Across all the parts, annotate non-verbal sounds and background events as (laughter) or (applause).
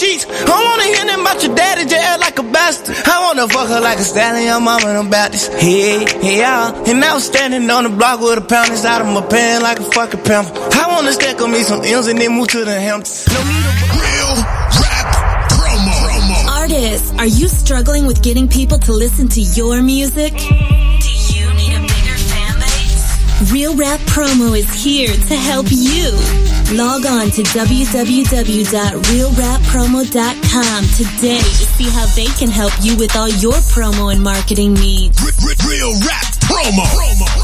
sheets. I wanna hear them about your daddy, jail like a bastard. I wanna fuck her like a stallion, your mama and I'm Baptist. Hey, hey, yeah. And I was standing on the block with a pound inside of my pants like a fucking pimp. I wanna stack on me some M's and then move to the Hamptons. No need to Real rap promo. promo. Artists, are you struggling with getting people to listen to your music? Do you need a bigger fan base? Real Rap Promo is here to help you. Log on to www.realrappromo.com today to see how they can help you with all your promo and marketing needs. Re- re- Real rap promo. promo.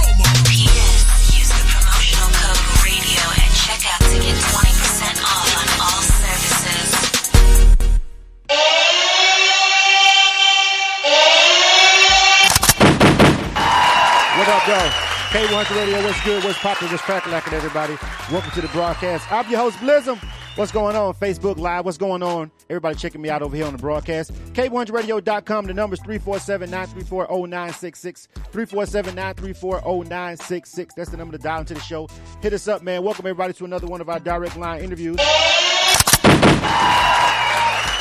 K100 Radio, what's good? What's poppin'? What's crackin' lackin', everybody? Welcome to the broadcast. I'm your host, Blizzum. What's going on? Facebook Live, what's going on? Everybody checking me out over here on the broadcast. K100Radio.com, the number's 347-934-0966. 347-934-0966. That's the number to dial into the show. Hit us up, man. Welcome everybody to another one of our direct line interviews.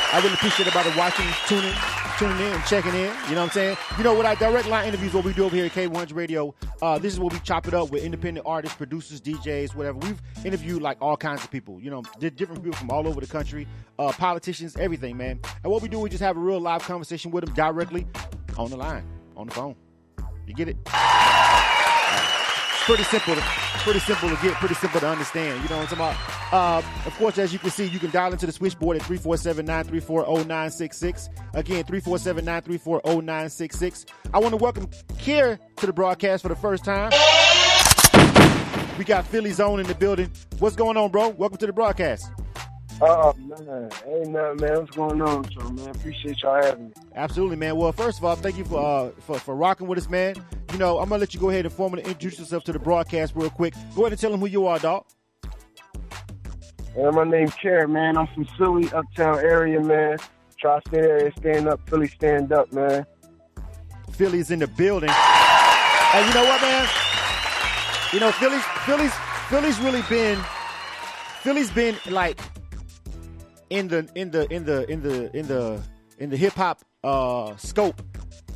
I really appreciate everybody watching, tuning, tuning in, and checking in. You know what I'm saying? You know, with our direct line interviews, what we do over here at K100 Radio, uh, this is where we chop it up with independent artists, producers, DJs, whatever. We've interviewed like all kinds of people, you know, different people from all over the country, uh, politicians, everything, man. And what we do, we just have a real live conversation with them directly on the line, on the phone. You get it? It's pretty simple pretty simple to get, pretty simple to understand. You know what I'm talking about? Uh, of course, as you can see, you can dial into the switchboard at 347-934-0966. Again, 347-934-0966. I want to welcome KIR to the broadcast for the first time. We got Philly Zone in the building. What's going on, bro? Welcome to the broadcast. Oh man, ain't nothing, man. What's going on, so man? Appreciate y'all having me. Absolutely, man. Well, first of all, thank you for uh, for, for rocking with us, man. You know, I'm gonna let you go ahead and formally introduce yourself to the broadcast real quick. Go ahead and tell them who you are, dog. Man, my name's Karen, man. I'm from Philly, uptown area, man. Tri-state area, stand up, Philly, stand up, man. Philly's in the building. And you know what, man? You know, Philly's Philly's Philly's really been Philly's been like in the in the in the in the in the in the hip hop uh scope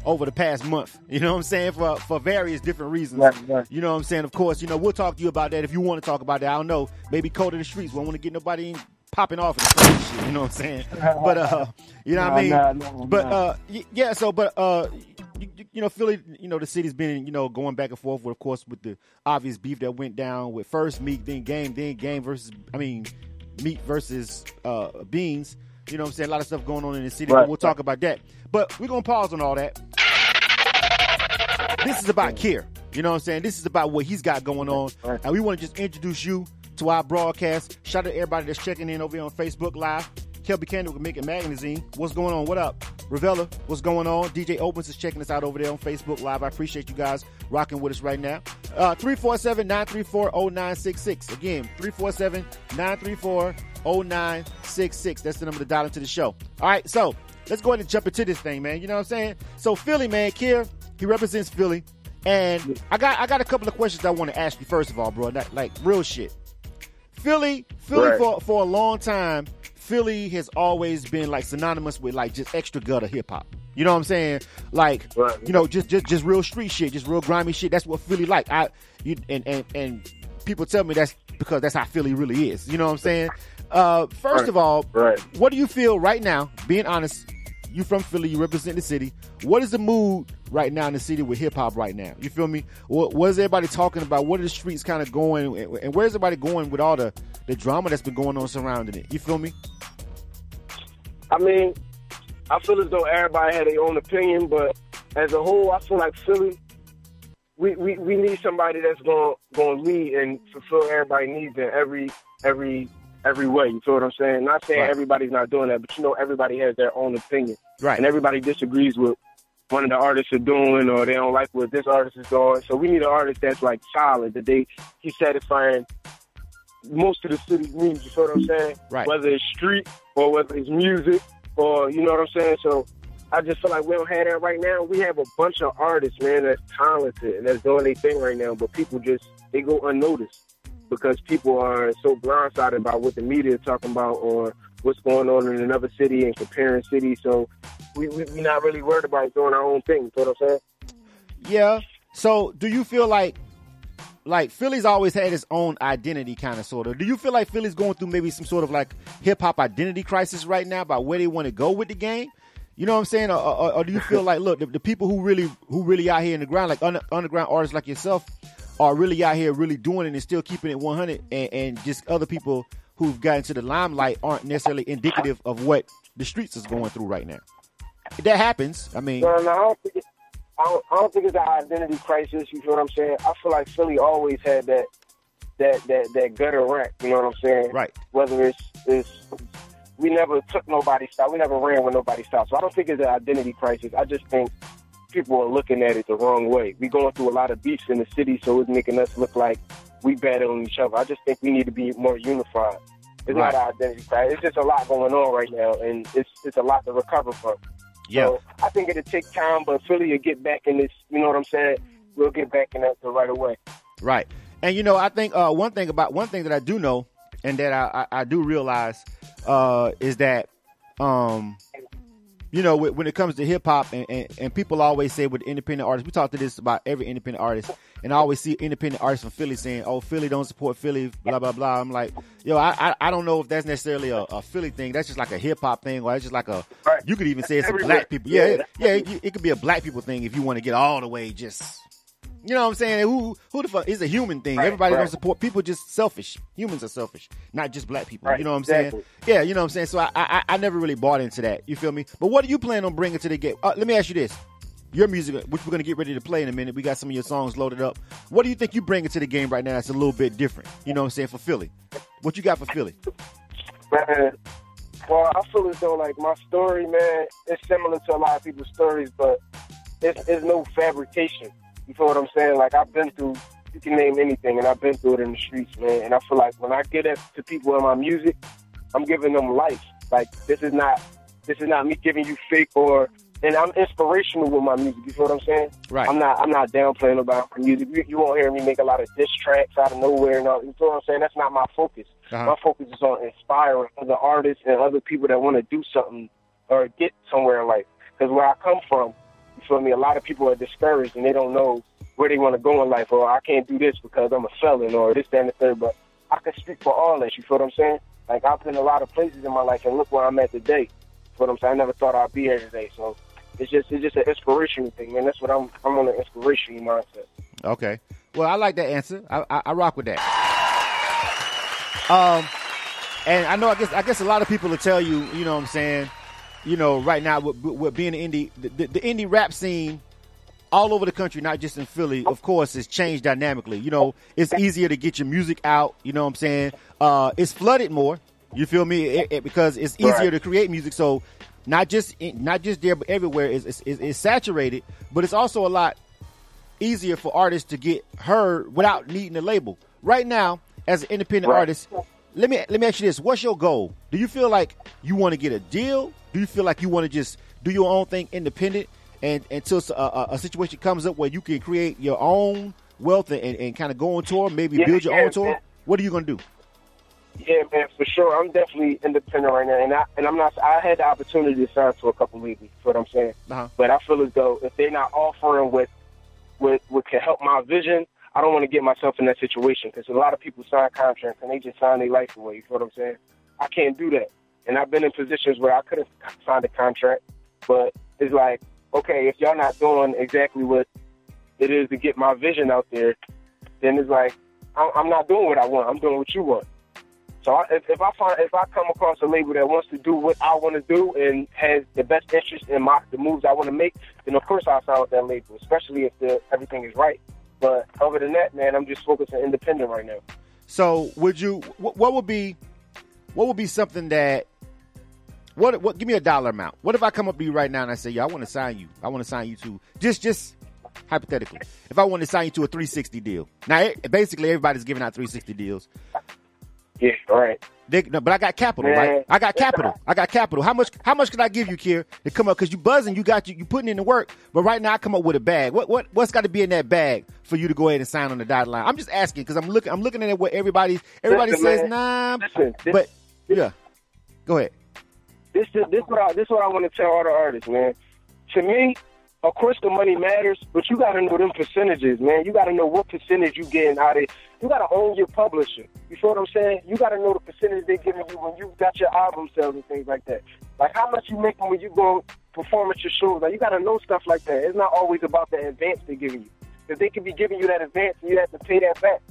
over the past month. (laughs) You know what I'm saying? For for various different reasons. Right, right. You know what I'm saying? Of course, you know, we'll talk to you about that if you want to talk about that. I don't know. Maybe code of the streets. We don't want to get nobody popping off in the shit. You know what I'm saying? (laughs) But uh you know what I mean? Nah, nah, but uh yeah, so but uh you, you- know Philly, you know the city's been you know going back and forth with of course with the obvious beef that went down with first Meek, then game, then game versus I mean Meek versus uh beans. You know what I'm saying? A lot of stuff going on in the city, Right, but we'll talk about that. But we're gonna pause on all that. This is about KIR. You know what I'm saying? This is about what he's got going on. Right. And we want to just introduce you to our broadcast. Shout out to everybody that's checking in over here on Facebook Live. Kelby Candle with Make It Magazine. What's going on? What up? Ravella, what's going on? DJ Opens is checking us out over there on Facebook Live. I appreciate you guys rocking with us right now. Uh, 347-934-0966. Again, 347-934-0966. That's the number to dial into the show. All right, so let's go ahead and jump into this thing, man. You know what I'm saying? So Philly, man, KIR, he represents Philly. And I got I got a couple of questions I want to ask you first of all, bro. Not, like real shit. Philly, Philly Right. for for a long time, Philly has always been like synonymous with like just extra gutter hip hop. You know what I'm saying? Like Right. you know, just just just real street shit, just real grimy shit. That's what Philly like. I you and and and people tell me that's because that's how Philly really is. You know what I'm saying? Uh, first Right. of all, Right. what do you feel right now? Being honest, you from Philly, you represent the city. What is the mood right now in the city with hip hop right now? You feel me? What, what is everybody talking about? What are the streets kind of going? And, and where's everybody going with all the, the drama that's been going on surrounding it? You feel me? I mean, I feel as though everybody had their own opinion, but as a whole, I feel like Philly, we, we, we need somebody that's gonna going to lead and fulfill everybody's needs in every every every way. You feel what I'm saying? Not saying Right. everybody's not doing that, but you know, everybody has their own opinion, Right. and everybody disagrees with one of the artists are doing, or they don't like what this artist is doing. So we need an artist that's like solid, that they he's satisfying most of the city's needs. You feel what I'm saying? Right. Whether it's street or whether it's music or you know what I'm saying. So I just feel like we don't have that right now. We have a bunch of artists, man, that's talented and that's doing their thing right now, but people just they go unnoticed because people are so blindsided by what the media is talking about or what's going on in another city and comparing cities. So we we we not really worried about doing our own thing. You know what I'm saying? Yeah. So do you feel like like Philly's always had its own identity kind of sort of. Do you feel like Philly's going through maybe some sort of like hip hop identity crisis right now about where they want to go with the game? You know what I'm saying? Or, or, or do you feel (laughs) like look, the, the, people who really who really out here in the ground like under, underground artists like yourself are really out here really doing it and still keeping it 100 and, and just other people who've gotten to the limelight aren't necessarily indicative of what the streets is going through right now. That happens. I mean, No, no, I don't think it, I don't, I don't think it's an identity crisis. You know what I'm saying? I feel like Philly always had that that that that gutter rap. You know what I'm saying? Right. Whether it's it's we never took nobody's style. We never ran with nobody's style. So I don't think it's an identity crisis. I just think people are looking at it the wrong way. We going through a lot of beefs in the city, so it's making us look like we battling each other. I just think we need to be more unified. It's Right. not an identity crisis. It's just a lot going on right now, and it's it's a lot to recover from. Yeah. So I think it'll take time, but Philly will get back in this. You know what I'm saying? We'll get back in that right away. Right. And you know, I think uh, one thing about one thing that I do know and that I, I, I do realize uh, is that um, you know when it comes to hip hop and, and, and people always say with independent artists, we talk to this about every independent artist, and I always see independent artists from Philly saying, "Oh, Philly don't support Philly," blah blah blah. I'm like, yo, I I, I don't know if that's necessarily a, a Philly thing. That's just like a hip hop thing, or it's just like a you could even say it's a black people. Yeah, Yeah, it, yeah, it, it could be a black people thing if you want to get all the way just you know what I'm saying? Who who the fuck is a human thing? Right, Everybody right. don't support people. Just selfish. Humans are selfish, not just black people. Right, You know what I'm exactly. saying? Yeah, you know what I'm saying. So I, I I never really bought into that. You feel me? But what do you plan on bringing to the game? Uh, let me ask you this: Your music, which we're gonna get ready to play in a minute. We got some of your songs loaded up. What do you think you bring into the game right now? That's a little bit different. You know what I'm saying for Philly? What you got for Philly? Man, well, I feel as though like my story, man, it's similar to a lot of people's stories, but it's, it's no fabrication. You feel what I'm saying? Like I've been through, you can name anything, and I've been through it in the streets, man. And I feel like when I get it to people in my music, I'm giving them life. Like this is not, this is not me giving you fake or. And I'm inspirational with my music. You feel what I'm saying? Right. I'm not. I'm not downplaying about my music. You, you won't hear me make a lot of diss tracks out of nowhere. And all, you feel what I'm saying? That's not my focus. Uh-huh. My focus is on inspiring other artists and other people that want to do something or get somewhere in life. Because where I come from, feel me? A lot of people are discouraged and they don't know where they want to go in life. Or I can't do this because I'm a felon, or this, that, and the third. But I can speak for all that. You feel what I'm saying? Like I've been a lot of places in my life, and look where I'm at today. You feel what I'm saying? I never thought I'd be here today. So it's just it's just an inspirational thing, man. That's what I'm I'm on an inspirational mindset. Okay. Well, I like that answer. I, I, I rock with that. Um, and I know I guess I guess a lot of people will tell you, you know what I'm saying, you know, right now with, with being an indie, the, the, indie rap scene all over the country, not just in Philly, of course, has changed dynamically. You know, it's easier to get your music out. You know what I'm saying? Uh, it's flooded more. You feel me? It, it- because it's easier Right. to create music. So not just in, not just there, but everywhere. is it's, it's, it's saturated, but it's also a lot easier for artists to get heard without needing a label. Right now, as an independent Right. artist, let me let me ask you this: What's your goal? Do you feel like you want to get a deal? Do you feel like you want to just do your own thing independent, and until a, a, a situation comes up where you can create your own wealth and, and kind of go on tour, maybe Yeah, build your yeah, own tour? yeah. What are you gonna do? Yeah, man, for sure. I'm definitely independent right now, and I and I'm not. I had the opportunity to sign to a couple. That's what I'm saying. Uh-huh. But I feel as though if they're not offering what what what can help my vision, I don't want to get myself in that situation because a lot of people sign contracts and they just sign their life away. You feel what I'm saying? I can't do that, and I've been in positions where I could have signed a contract, but it's like, okay, if y'all not doing exactly what it is to get my vision out there, then it's like I'm, not doing what I want. I'm doing what you want. So I, if, if I find if I come across a label that wants to do what I want to do and has the best interest in my the moves I want to make, then of course I'll sign with that label, especially if the everything is right. But other than that, man, I'm just focused on independent right now. So would you? What would be? What would be something that? What? What? Give me a dollar amount. What if I come up to you right now and I say, "Yo, I want to sign you. I want to sign you to just, just hypothetically, if I want to sign you to a 360 deal. Now, it, basically, everybody's giving out 360 deals. Yeah, right. They, no, but I got capital, Man. right? I got capital. I got capital. How much? How much can I give you, KIR, to come up? Because you buzzing, you got you, you putting in the work. But right now, I come up with a bag. What what what's got to be in that bag for you to go ahead and sign on the dotted line? I'm just asking because I'm looking. I'm looking at what everybody everybody Listen, says. man. Nah, Listen, this- but yeah. Go ahead. This is this what I this what I want to tell all the artists, man. To me, of course the money matters, but you gotta know them percentages, man. You gotta know what percentage you getting out of it. You gotta own your publisher. You feel what I'm saying? You gotta know the percentage they're giving you when you got your album sales and things like that. Like how much you making when you go perform at your shows. Like you gotta know stuff like that. It's not always about the advance they're giving you. If they could be giving you that advance and you have to pay that back.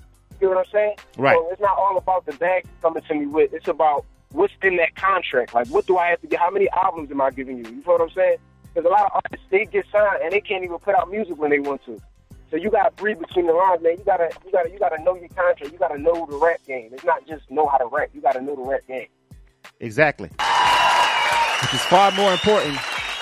You know what I'm saying? Right. So it's not all about the bag coming to me with. It's about what's in that contract. Like what do I have to get? How many albums am I giving you? You feel what I'm saying? Because a lot of artists they get signed and they can't even put out music when they want to. So you gotta breathe between the lines, man. You gotta you gotta you gotta know your contract. You gotta know the rap game. It's not just know how to rap. You gotta know the rap game. Exactly. Which is far more important,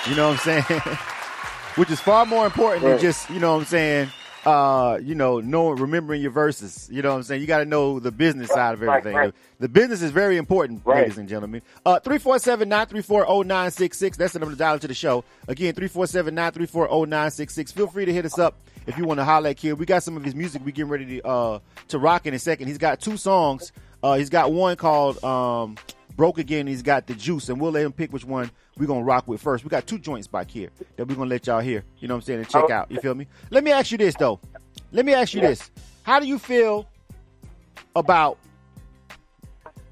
you know what I'm saying? (laughs) Which is far more important than just, you know what I'm saying, uh, you know, knowing remembering your verses. You know what I'm saying? You gotta know the business side of Right, everything. right. The business is very important, Right. ladies and gentlemen. Uh 347-934-0966. That's the number to dial to the show. Again, 347-934-0966. Feel free to hit us up if you want to holler at Kid. We got some of his music we getting ready to uh to rock in a second. He's got two songs. Uh he's got one called um Broke Again, he's got the juice, and we'll let him pick which one we're gonna rock with first. We got two joints back here that we're gonna let y'all hear. You know what I'm saying? And check out. You feel me? Let me ask you this though. Let me ask you this. How do you feel about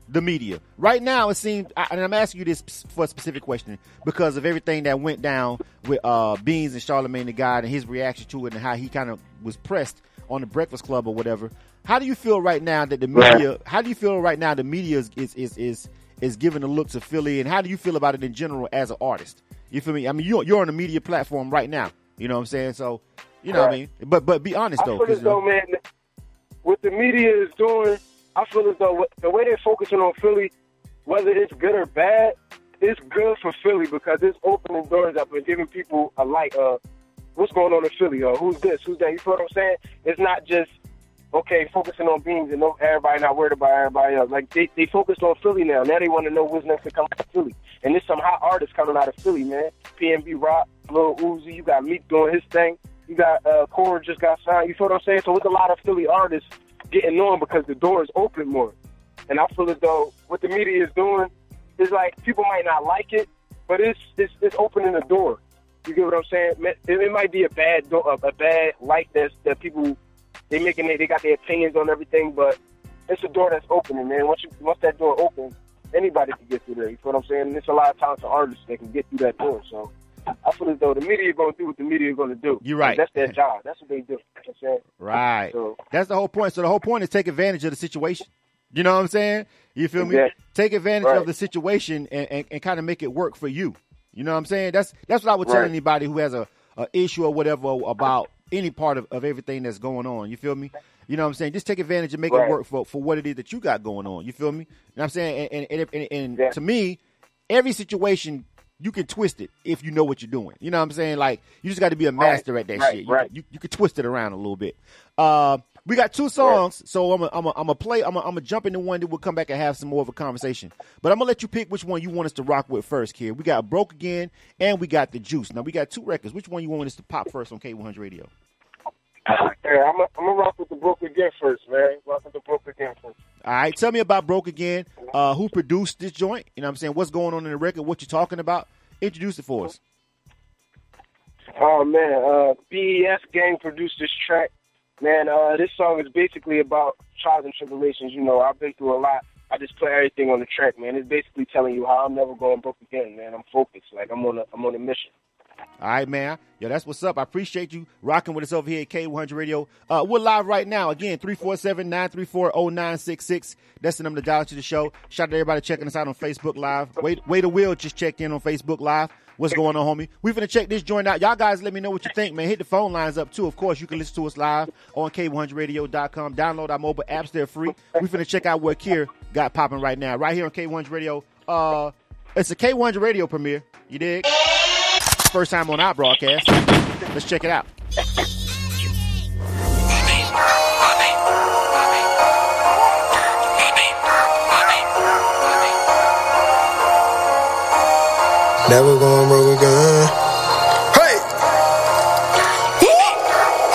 the media. Right now, it seems, and I'm asking you this for a specific question because of everything that went down with uh, Beans and Charlamagne the God and his reaction to it and how he kind of was pressed on the Breakfast Club or whatever. How do you feel right now that the media? How do you feel right now the media is is is is, is giving a look to Philly, and how do you feel about it in general as an artist? You feel me? I mean, you're you're on a media platform right now. You know what I'm saying? So, you know what I mean? But but be honest I though, feel 'cause, as though, man, what the media is doing, I feel as though the way they're focusing on Philly, whether it's good or bad, it's good for Philly because it's opening doors up and giving people a light uh, of what's going on in Philly or who's this, who's that. You feel what I'm saying? It's not just okay focusing on beans and no everybody not worried about everybody else. Like they they focused on Philly now. Now they want to know what's next to come out of Philly. And there's some hot artists coming out of Philly, man. PNB Rock, Lil Uzi, you got Meek doing his thing. You got uh Cora just got signed. You feel what I'm saying? So it's a lot of Philly artists getting on because the door is open more. And I feel as though what the media is doing is like people might not like it, but it's it's, it's opening the door. You get what I'm saying? It, it might be a bad door, a, a bad light that that people they making it, they got their opinions on everything, but it's a door that's opening, man. Once you once that door opens, anybody can get through there. You feel what I'm saying? And there's a lot of talented artists that can get through that door. So I feel as though the media going to do what the media is going to do. You're right. That's their job. That's what they do. You know what I'm saying? Right. So- That's the whole point. So the whole point is take advantage of the situation. You know what I'm saying? You feel me? Take advantage Right. of the situation and, and, and kind of make it work for you. You know what I'm saying? That's that's what I would tell Right. anybody who has a, a issue or whatever about any part of, of everything that's going on. You feel me? You know what I'm saying? Just take advantage and make it work for, for what it is that you got going on. You feel me? You know what I'm saying? And, and, and, and, Yeah. to me, every situation you can twist it if you know what you're doing. You know what I'm saying? Like you just got to be a master at that Right, shit. You, right. you, you can twist it around a little bit. Uh, we got two songs, so I'm a, I'm a, I'm a play. I'm a, I'm a jump into one that we'll come back and have some more of a conversation. But I'm gonna let you pick which one you want us to rock with first, kid. We got Broke Again and we got The Juice. Now we got two records. Which one you want us to pop first on K100 Radio? Yeah, I'm gonna I'm rock with the broke again first, man. Rock with the broke again first. All right, tell me about Broke Again. Uh, who produced this joint? You know what I'm saying? What's going on in the record? What you talking about? Introduce it for us. Oh man, uh, BES Gang produced this track. Man, uh, this song is basically about trials and tribulations. You know, I've been through a lot. I just put everything on the track, man. It's basically telling you how I'm never going broke again, man. I'm focused, like I'm on a I'm on a mission. All right, man. Yo, that's what's up. I appreciate you rocking with us over here at K100 Radio. Uh, we're live right now. Again, 347-934-0966. That's the number to dial to the show. Shout out to everybody checking us out on Facebook Live. Wait, Wait a Will just checked in on Facebook Live. What's going on, homie? We finna check this joint out. Y'all guys let me know what you think, man. Hit the phone lines up, too. Of course, you can listen to us live on K100Radio.com. Download our mobile apps. They're free. We finna check out what KIR got popping right now. Right here on K100 Radio. Uh, it's a K100 Radio premiere. You dig? First time on our broadcast. Let's check it out. Never going broke again. Hey!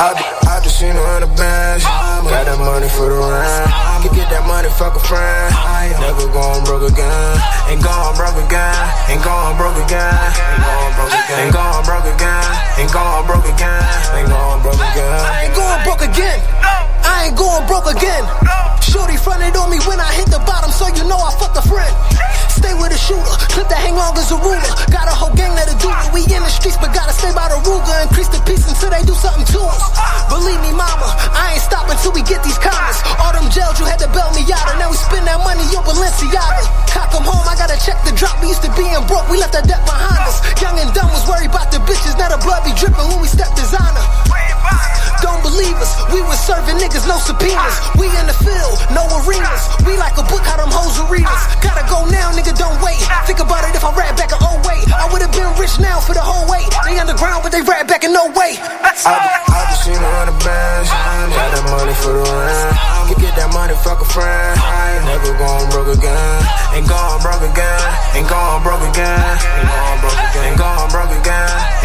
I, I just seen a hundred bands. Got that money for the rent. Can get that money, fuck a friend. Never going broke again. Ain't going broke again. Ain't going broke again. Ain't going broke again. Ain't going broke again. Ain't going broke again. I ain't going broke again. I ain't going broke again. Shorty fronted on me when I hit the bottom, so you know I fucked a friend. Stay with a shooter, clip that hang long as a ruler. Got a whole gang that'll do it. We in the streets, but gotta stay by the Ruger. Increase the piece until they do something to us. Believe me, mama, I ain't stopping till we get these commas. All them jails you had to bail me out, and now we spend that money on Balenciaga. Cock 'em home, I gotta check the drop. We used to being broke, we left that debt behind us. Young and dumb was worried about the bitches, now the blood be dripping when we step designer. Don't believe us, we was serving niggas no subpoenas. We I, just seen her on the bench. Got that money for the rent. Can get that money, fuck a friend. I ain't Never going broke again. Ain't going broke again. Ain't going broke again. Ain't going broke again.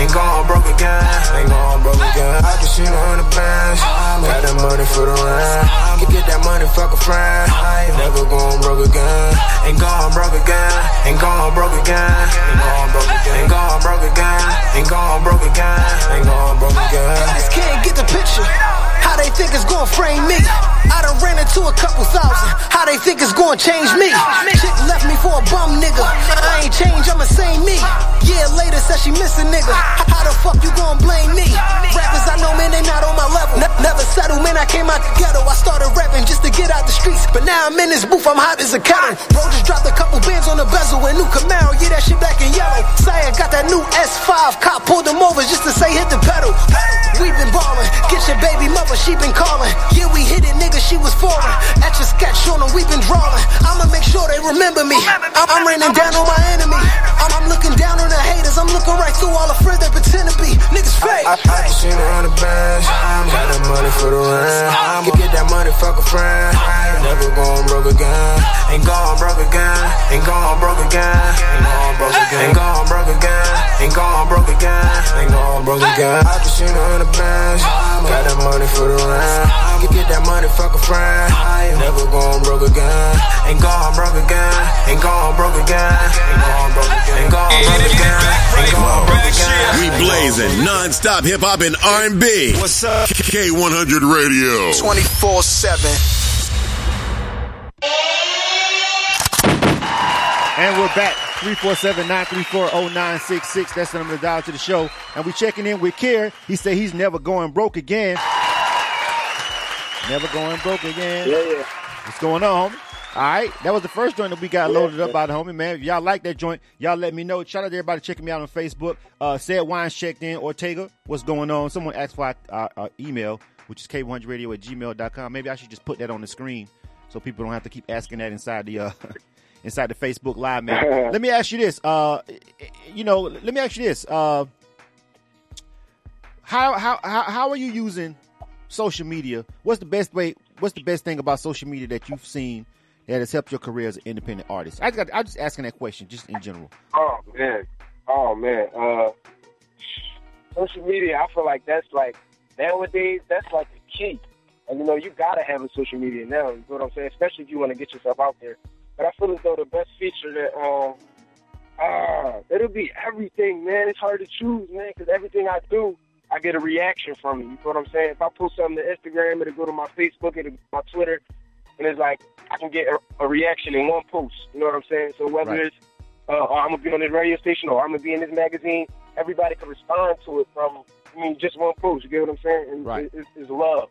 Ain't going broke again. Ain't going broke again. I seen her on the bench. Got that money for the rent. Can get that money, fuck a friend. I ain't never going broke again. Ain't going broke again. Ain't going broke again. Ain't going broke again. Ain't going broke again. Ain't going broke again. Ain't going broke again. Just can't get the picture. How they think it's gonna frame me? I done ran into a couple thousand. How they think it's gonna change me? Chick left me for a bum nigga. I ain't changed, I'm the same me. Yeah, she miss a nigga. How the fuck you gonna blame me? Rappers I know, man, they not on my level. Ne- never settle, man, I came out the ghetto. I started rapping just to get out the streets. But now I'm in this booth, I'm hot as a kettle. Bro just dropped a couple bands on the bezel. A new Camaro, yeah, that shit black and yellow. Saya got that new S5. Cop pulled them over just to say hit the pedal. We been ballin', get your baby mother, she been calling. Yeah, we hit it, nigga, she was foreign. Etch a sketch on them, we been drawing. I'ma make sure they remember me. I'm, I'm raining down on my enemy. I'm, I'm looking down on the. I'm looking right through all the friends that pretend to be. Niggas fake. I, I just seen her on the bench. Got that money for the rent. I'm gonna get that money, fuck a friend. Never going broke again. Ain't going broke again. Ain't going broke again. Ain't going broke again. Ain't going broke again. Ain't going broke again. Ain't going broke again. I just seen her on the bench. Got that money for the rent. I'm gonna get that money, fuck a friend. Never going broke again. Ain't going broke again. Ain't going broke again. Ain't going We blazing non-stop hip hop and R&B. What's up? K100 Radio. 24 7. And we're back. 347-934-0966. That's the number to dial to the show. And we checking in with KIR. He said he's never going broke again. Never going broke again. Yeah, yeah. What's going on, homie? All right, that was the first joint that we got loaded up by the homie, man. If y'all like that joint, y'all let me know. Shout out to everybody checking me out on Facebook. Uh, Said Wines checked in. Ortega, what's going on? Someone asked for our, our, our email, which is k100radio at gmail.com. Maybe I should just put that on the screen so people don't have to keep asking that inside the uh, (laughs) inside the Facebook Live, man. (laughs) let me ask you this. Uh, you know, let me ask you this. Uh, how how how how are you using social media? What's the best way? What's the best thing about social media that you've seen that has helped your career as an independent artist? I got, I'm just asking that question, just in general. Oh man, oh man. Uh, social media, I feel like that's like nowadays. That's like the key. And you know, you gotta have a social media now. You know what I'm saying? Especially if you want to get yourself out there. But I feel as though the best feature that um ah it'll be everything, man. It's hard to choose, man, because everything I do, I get a reaction from it. You know what I'm saying? If I post something to Instagram, it'll go to my Facebook, it'll go to my Twitter, and it's like I can get a, a reaction in one post. You know what I'm saying? So whether Right. it's uh, oh, I'm gonna be on this radio station or I'm gonna be in this magazine, everybody can respond to it from I mean just one post. You get what I'm saying? And Right. it, it's, it's love.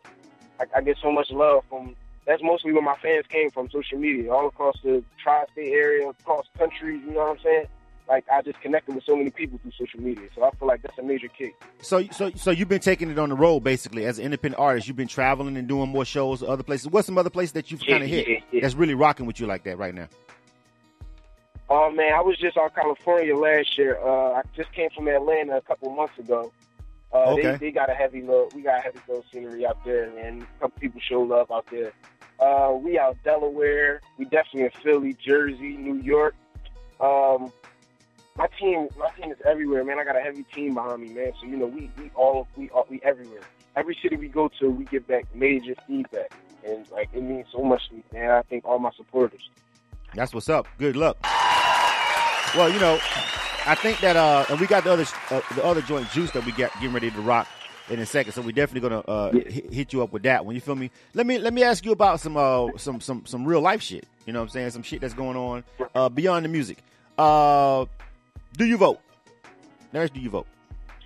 I, I get so much love from. That's mostly where my fans came from, social media, all across the tri-state area, across countries. You know what I'm saying? Like I just connected with so many people through social media, so I feel like that's a major key. So, so, so you've been taking it on the road, basically, as an independent artist. You've been traveling and doing more shows, other places. What's some other places that you've Yeah, kind of hit yeah, yeah. that's really rocking with you like that right now? Oh man, I was just out California last year. Uh, I just came from Atlanta a couple months ago. Uh, Okay. they, they got a heavy little, we got heavy little scenery out there, and a couple people show love out there. Uh, we out Delaware. We definitely in Philly, Jersey, New York. Um, my team, my team is everywhere, man. I got a heavy team behind me, man. So you know, we we all we all, we everywhere. Every city we go to, we get back major feedback, and like it means so much to me, man. I thank all my supporters. That's what's up. Good luck. Well, you know, I think that uh, and we got the other uh, the other joint juice that we got getting ready to rock in a second. So we're definitely gonna uh, hit, hit you up with that one. You feel me? Let me let me ask you about some uh some some some real life shit. You know what I'm saying? Some shit that's going on uh, beyond the music. Uh, do you vote? Nurse, do you vote?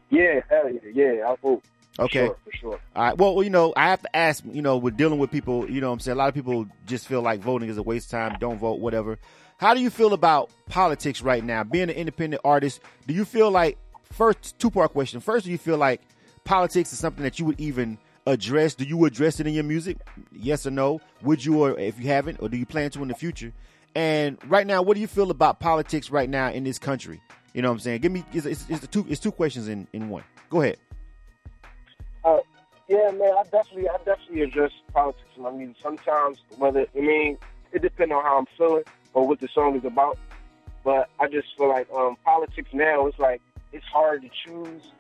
Yeah, hell yeah, yeah, I vote. For Okay. sure, for sure. All right. Well, you know, I have to ask, you know, we're dealing with people, you know what I'm saying? A lot of people just feel like voting is a waste of time, don't vote, whatever. How do you feel about politics right now? Being an independent artist, do you feel like, first, two part question. First, do you feel like politics is something that you would even address? Do you address it in your music? Yes or no? Would you, or if you haven't, or do you plan to in the future? And right now, what do you feel about politics right now in this country? You know what I'm saying? Give me, it's, it's, it's, the two, it's two questions in, in one. Go ahead. Uh, yeah, man, I definitely, I definitely address politics my music. Sometimes, whether I mean, it depends on how I'm feeling or what the song is about. But I just feel like um, politics now, it's like it's hard to choose.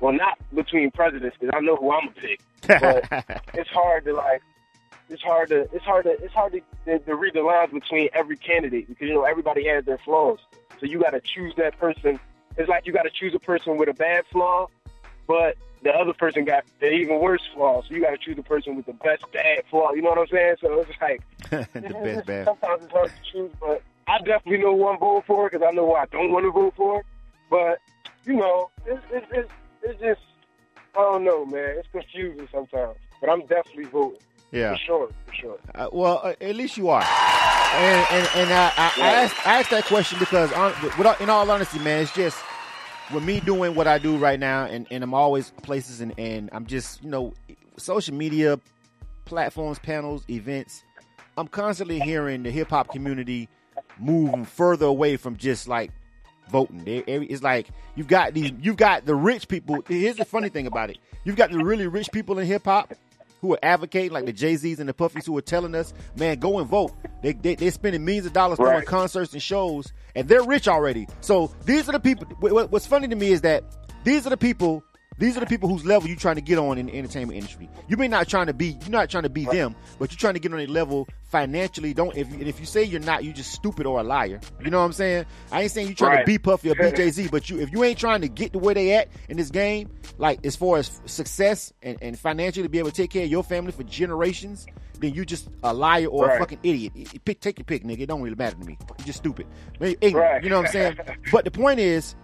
Well, not between presidents because I know who I'm gonna pick, (laughs) but it's hard to like. It's hard to it's hard to it's hard to, to, to read the lines between every candidate because you know everybody has their flaws. So you got to choose that person. It's like you got to choose a person with a bad flaw, but the other person got the even worse flaw. So you got to choose the person with the best bad flaw. You know what I'm saying? So it's like (laughs) the best bad. sometimes it's hard to choose, but I definitely know who I'm voting for because I know who I don't want to vote for. But you know, it's it's it's, it's just I don't know, man. It's confusing sometimes. But I'm definitely voting. Yeah. For sure, for sure. Uh, well, uh, at least you are. And and, and I, I, I, asked, I asked that question because, on, without, in all honesty, man, it's just with me doing what I do right now, and, and I'm always places, and, and I'm just, you know, social media platforms, panels, events. I'm constantly hearing the hip hop community moving further away from just like voting. They, it's like you've got these, you've got the rich people. Here's the funny thing about it: you've got the really rich people in hip hop who are advocating, like the Jay Z's and the Puffies, who are telling us, "Man, go and vote." They, they they're spending millions of dollars throwing Right. concerts and shows, and they're rich already. So these are the people. what- what- What's funny to me is that these are the people. These are the people whose level you're trying to get on in the entertainment industry. You may not trying to be, you're not trying to be them, but you're trying to get on a level financially. Don't if you, if you say you're not, you're just stupid or a liar. You know what I'm saying? I ain't saying you trying Right. to be Puffy or be Jay Z, but you if you ain't trying to get to where they at in this game, like as far as success and, and financially to be able to take care of your family for generations, then you just a liar or a fucking idiot. Pick, take your pick, nigga. It don't really matter to me. You're just stupid. Ignorant. Right. You know what I'm saying? (laughs) but the point is,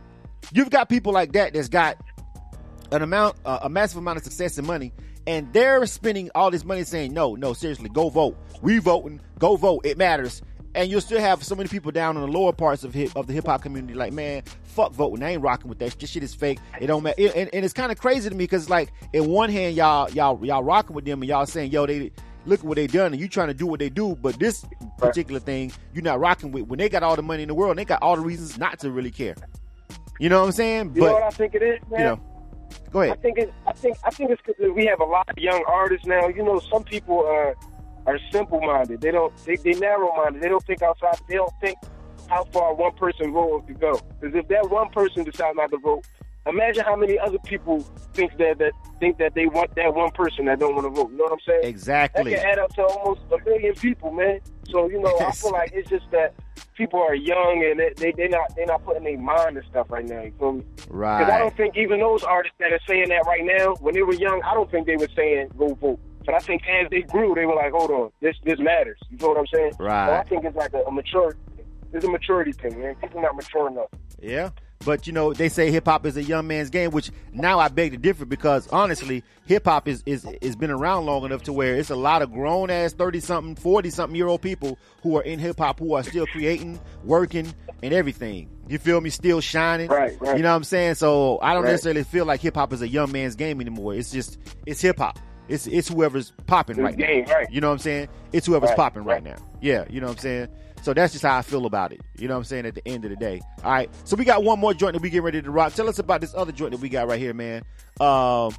you've got people like that that's got an amount, uh, a massive amount of success and money, and they're spending all this money saying, "No, no, seriously, go vote. We voting. Go vote. It matters." And you'll still have so many people down in the lower parts of hip of the hip hop community, like, man, fuck voting. I ain't rocking with that. This shit is fake. It don't matter. And, and it's kind of crazy to me because, like, in one hand, y'all, y'all, y'all rocking with them, and y'all saying, "Yo, they." Look at what they done, and you trying to do what they do, but this particular thing you're not rocking with. When they got all the money in the world, and they got all the reasons not to really care. You know what I'm saying? You know what I think it is, man? you know, go I think it. I think. I think it's because we have a lot of young artists now. You know, some people uh, are are simple minded. They don't. They they narrow minded. They don't think outside. They don't think how far one person vote could go. Because if that one person decides not to vote, imagine how many other people think that that think that they want that one person that don't want to vote. You know what I'm saying? Exactly. That can add up to almost a million people, man. So you know, I feel (laughs) like it's just that people are young and they they they not they not putting their mind and stuff right now. You feel me? Right. Because I don't think even those artists that are saying that right now, when they were young, I don't think they were saying go vote. But I think as they grew, they were like, hold on, this this matters. You know what I'm saying? Right. So I think it's like a, a mature, it's a maturity thing, man. People not mature enough. Yeah. But you know, they say hip hop is a young man's game, which now I beg to differ because honestly, hip hop is is is been around long enough to where it's a lot of grown ass thirty something, forty something year old people who are in hip hop who are still creating, working, and everything. You feel me? Still shining. Right, right. You know what I'm saying? So I don't Right. necessarily feel like hip hop is a young man's game anymore. It's just it's hip hop. It's it's whoever's popping It's right game, now. right. You know what I'm saying? It's whoever's Right, popping right, right. now. Yeah, you know what I'm saying? So that's just how I feel about it. You know what I'm saying? At the end of the day. All right. So we got one more joint that we get ready to rock. Tell us about this other joint that we got right here, man. Um,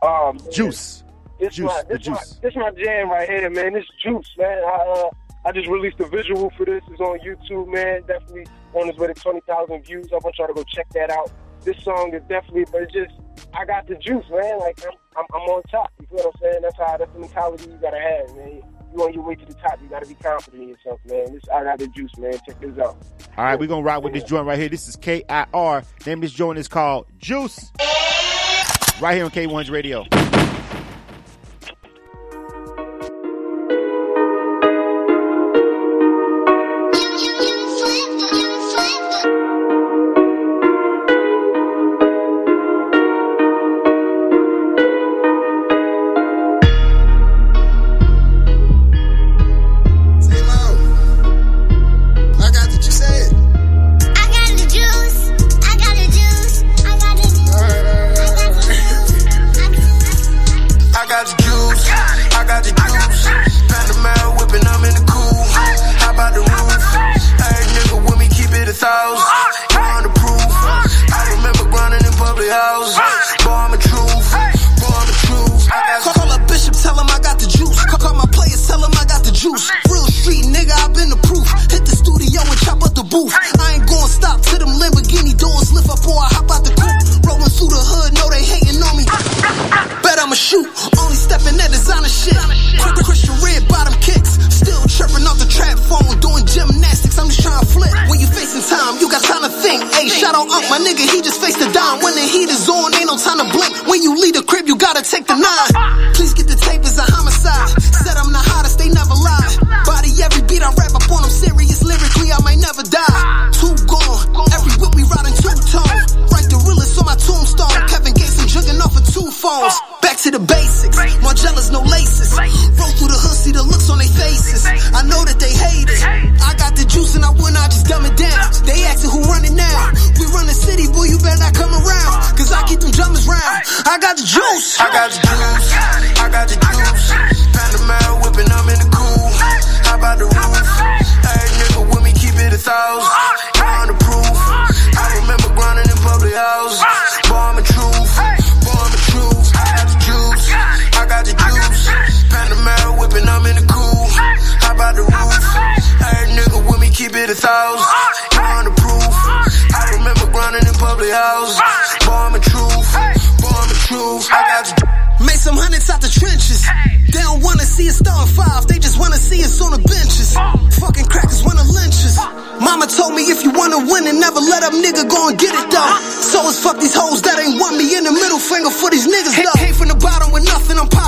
Um, juice. This Juice, my, the this my, juice. this my jam right here, man. This juice, man. I, uh, I just released a visual for this. It's on YouTube, man. Definitely on its way to 20,000 views. I want y'all to go check that out. this song is definitely, but it's just I got the juice, man. Like I'm, I'm, I'm on top. You feel what I'm saying? That's how that's the mentality you gotta have, man. You on your way to the top, you gotta be confident in yourself, man. This I got the juice, man. Check this out. All right, we're gonna ride with this joint right here. This is K I R. Name this joint is called Juice. Right here on K1's radio. Think. Hey, shout out my nigga, he just faced the dime. When the heat is on, ain't no time to blink. When you leave the crib, you gotta take the nine. Please get the tape as a homicide. Said I'm the hottest, they never lie. Body every beat I rap up on them serious lyrically, I might never die. Two gone, every whip we riding two tone. Write the realest on my tombstone. Kevin Gates, I'm jugging off of two phones. Back to the basics, Margielas, no laces. Keep them drummers round. I got the juice. I got the juice. I got the juice. Panamera whipping, I'm in the cool. How about the roof? Hey, nigga, with me, keep it a thousand. On the proof. I remember grinding in public house. Boy, I'm truth. Boy, I'm truth. I got the juice. I got the juice. Panamera whipping, I'm in the cool. How about the roof? Hey, nigga, with me, keep it a thousand. On the proof. I remember grinding in public house. Trenches. They don't wanna see us starting five, they just wanna see us on the benches. Fucking crackers wanna lynch us. Mama told me if you wanna win and never let up, nigga, go and get it though. So it's fuck these hoes that ain't want me in the middle finger for these niggas though. Came from the bottom with nothing, I'm popping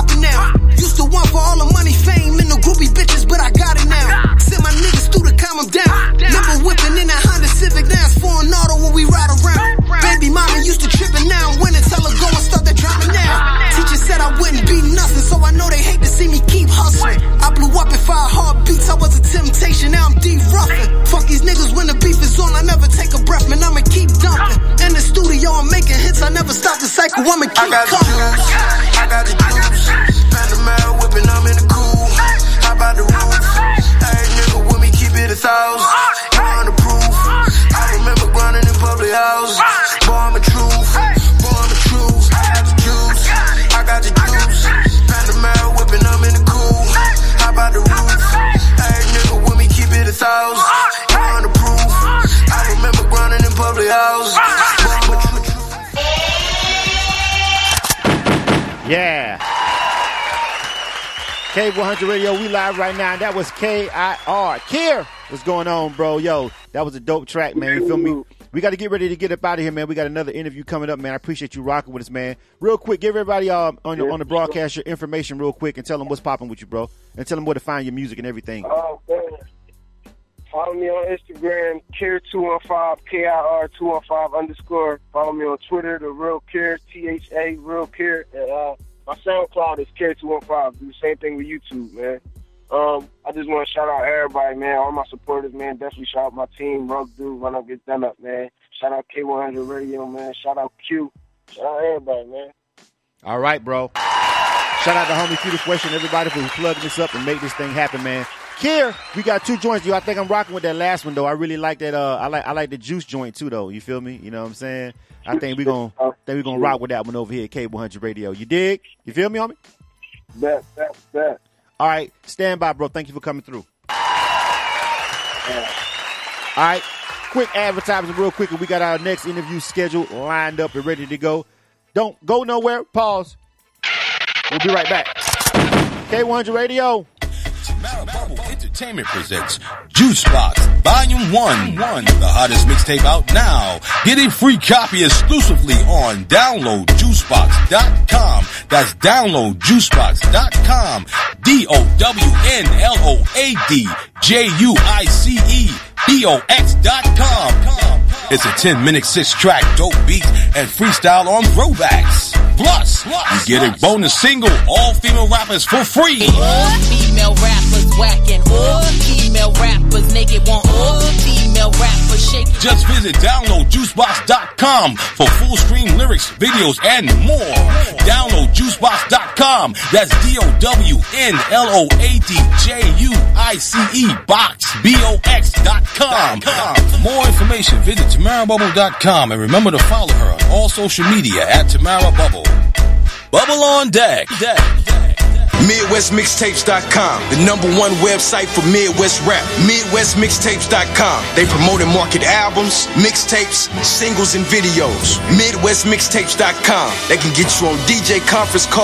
breath, man, I'ma keep dumping. In the studio, I'm making hits, I never stop the cycle, I'ma keep I got coming. juice. I got the K100 Radio, we live right now. That was K-I-R. KIR, what's going on, bro? Yo, that was a dope track, man. You feel me? We got to get ready to get up out of here, man. We got another interview coming up, man. I appreciate you rocking with us, man. Real quick, give everybody uh, on, the, on the broadcast your information real quick and tell them what's popping with you, bro. And tell them where to find your music and everything. Oh, man. Follow me on Instagram, KIR215, K-I-R 215 underscore. Follow me on Twitter, The Real Care, T-H-A, Real Care. And uh, my SoundCloud is KIR215. Do the same thing with YouTube, man. Um, I just want to shout out everybody, man. All my supporters, man. Definitely shout out my team, Rug Dude, Run Up, Get Them Up, man. Shout out K100 Radio, man. Shout out Q. Shout out everybody, man. All right, bro. Shout out to homie Peter Fresh and everybody for plugging this up and make this thing happen, man. Here, we got two joints. Yo, I think I'm rocking with that last one though. I really like that. Uh, I like I like the juice joint too, though. You feel me? You know what I'm saying? I think we're gonna think we gonna uh, rock with that one over here at K100 Radio. You dig? You feel me, homie? Bet, bet, bet. All right, stand by, bro. Thank you for coming through. All right, quick advertising real quick, and we got our next interview scheduled, lined up, and ready to go. Don't go nowhere. Pause. We'll be right back. K100 Radio. Entertainment presents Juicebox Volume 1, 1, the hottest mixtape out now. Get a free copy exclusively on downloadjuicebox.com. That's downloadjuicebox.com. D-O-W-N-L-O-A-D J-U-I-C-E B-O-X dot com. It's a 10 minute, six track dope beat and freestyle on throwbacks. Plus, you get a bonus single, all female rappers for free. All female rappers whacking, all female rappers naked, want all female rappers shaking. Just visit downloadjuicebox.com for full stream lyrics, videos, and more. Downloadjuicebox.com. That's D-O-W-N-L-O-A-D-J-U-I-C-E box, B-O-X dot com. For more information, visit tamarabubble.com and remember to follow her on all social media at Tamara Bubble. Bubble on deck. deck. MidwestMixtapes.com, the number one website for Midwest rap. MidwestMixtapes.com. They promote and market albums, mixtapes, singles, and videos. MidwestMixtapes.com. They can get you on DJ conference calls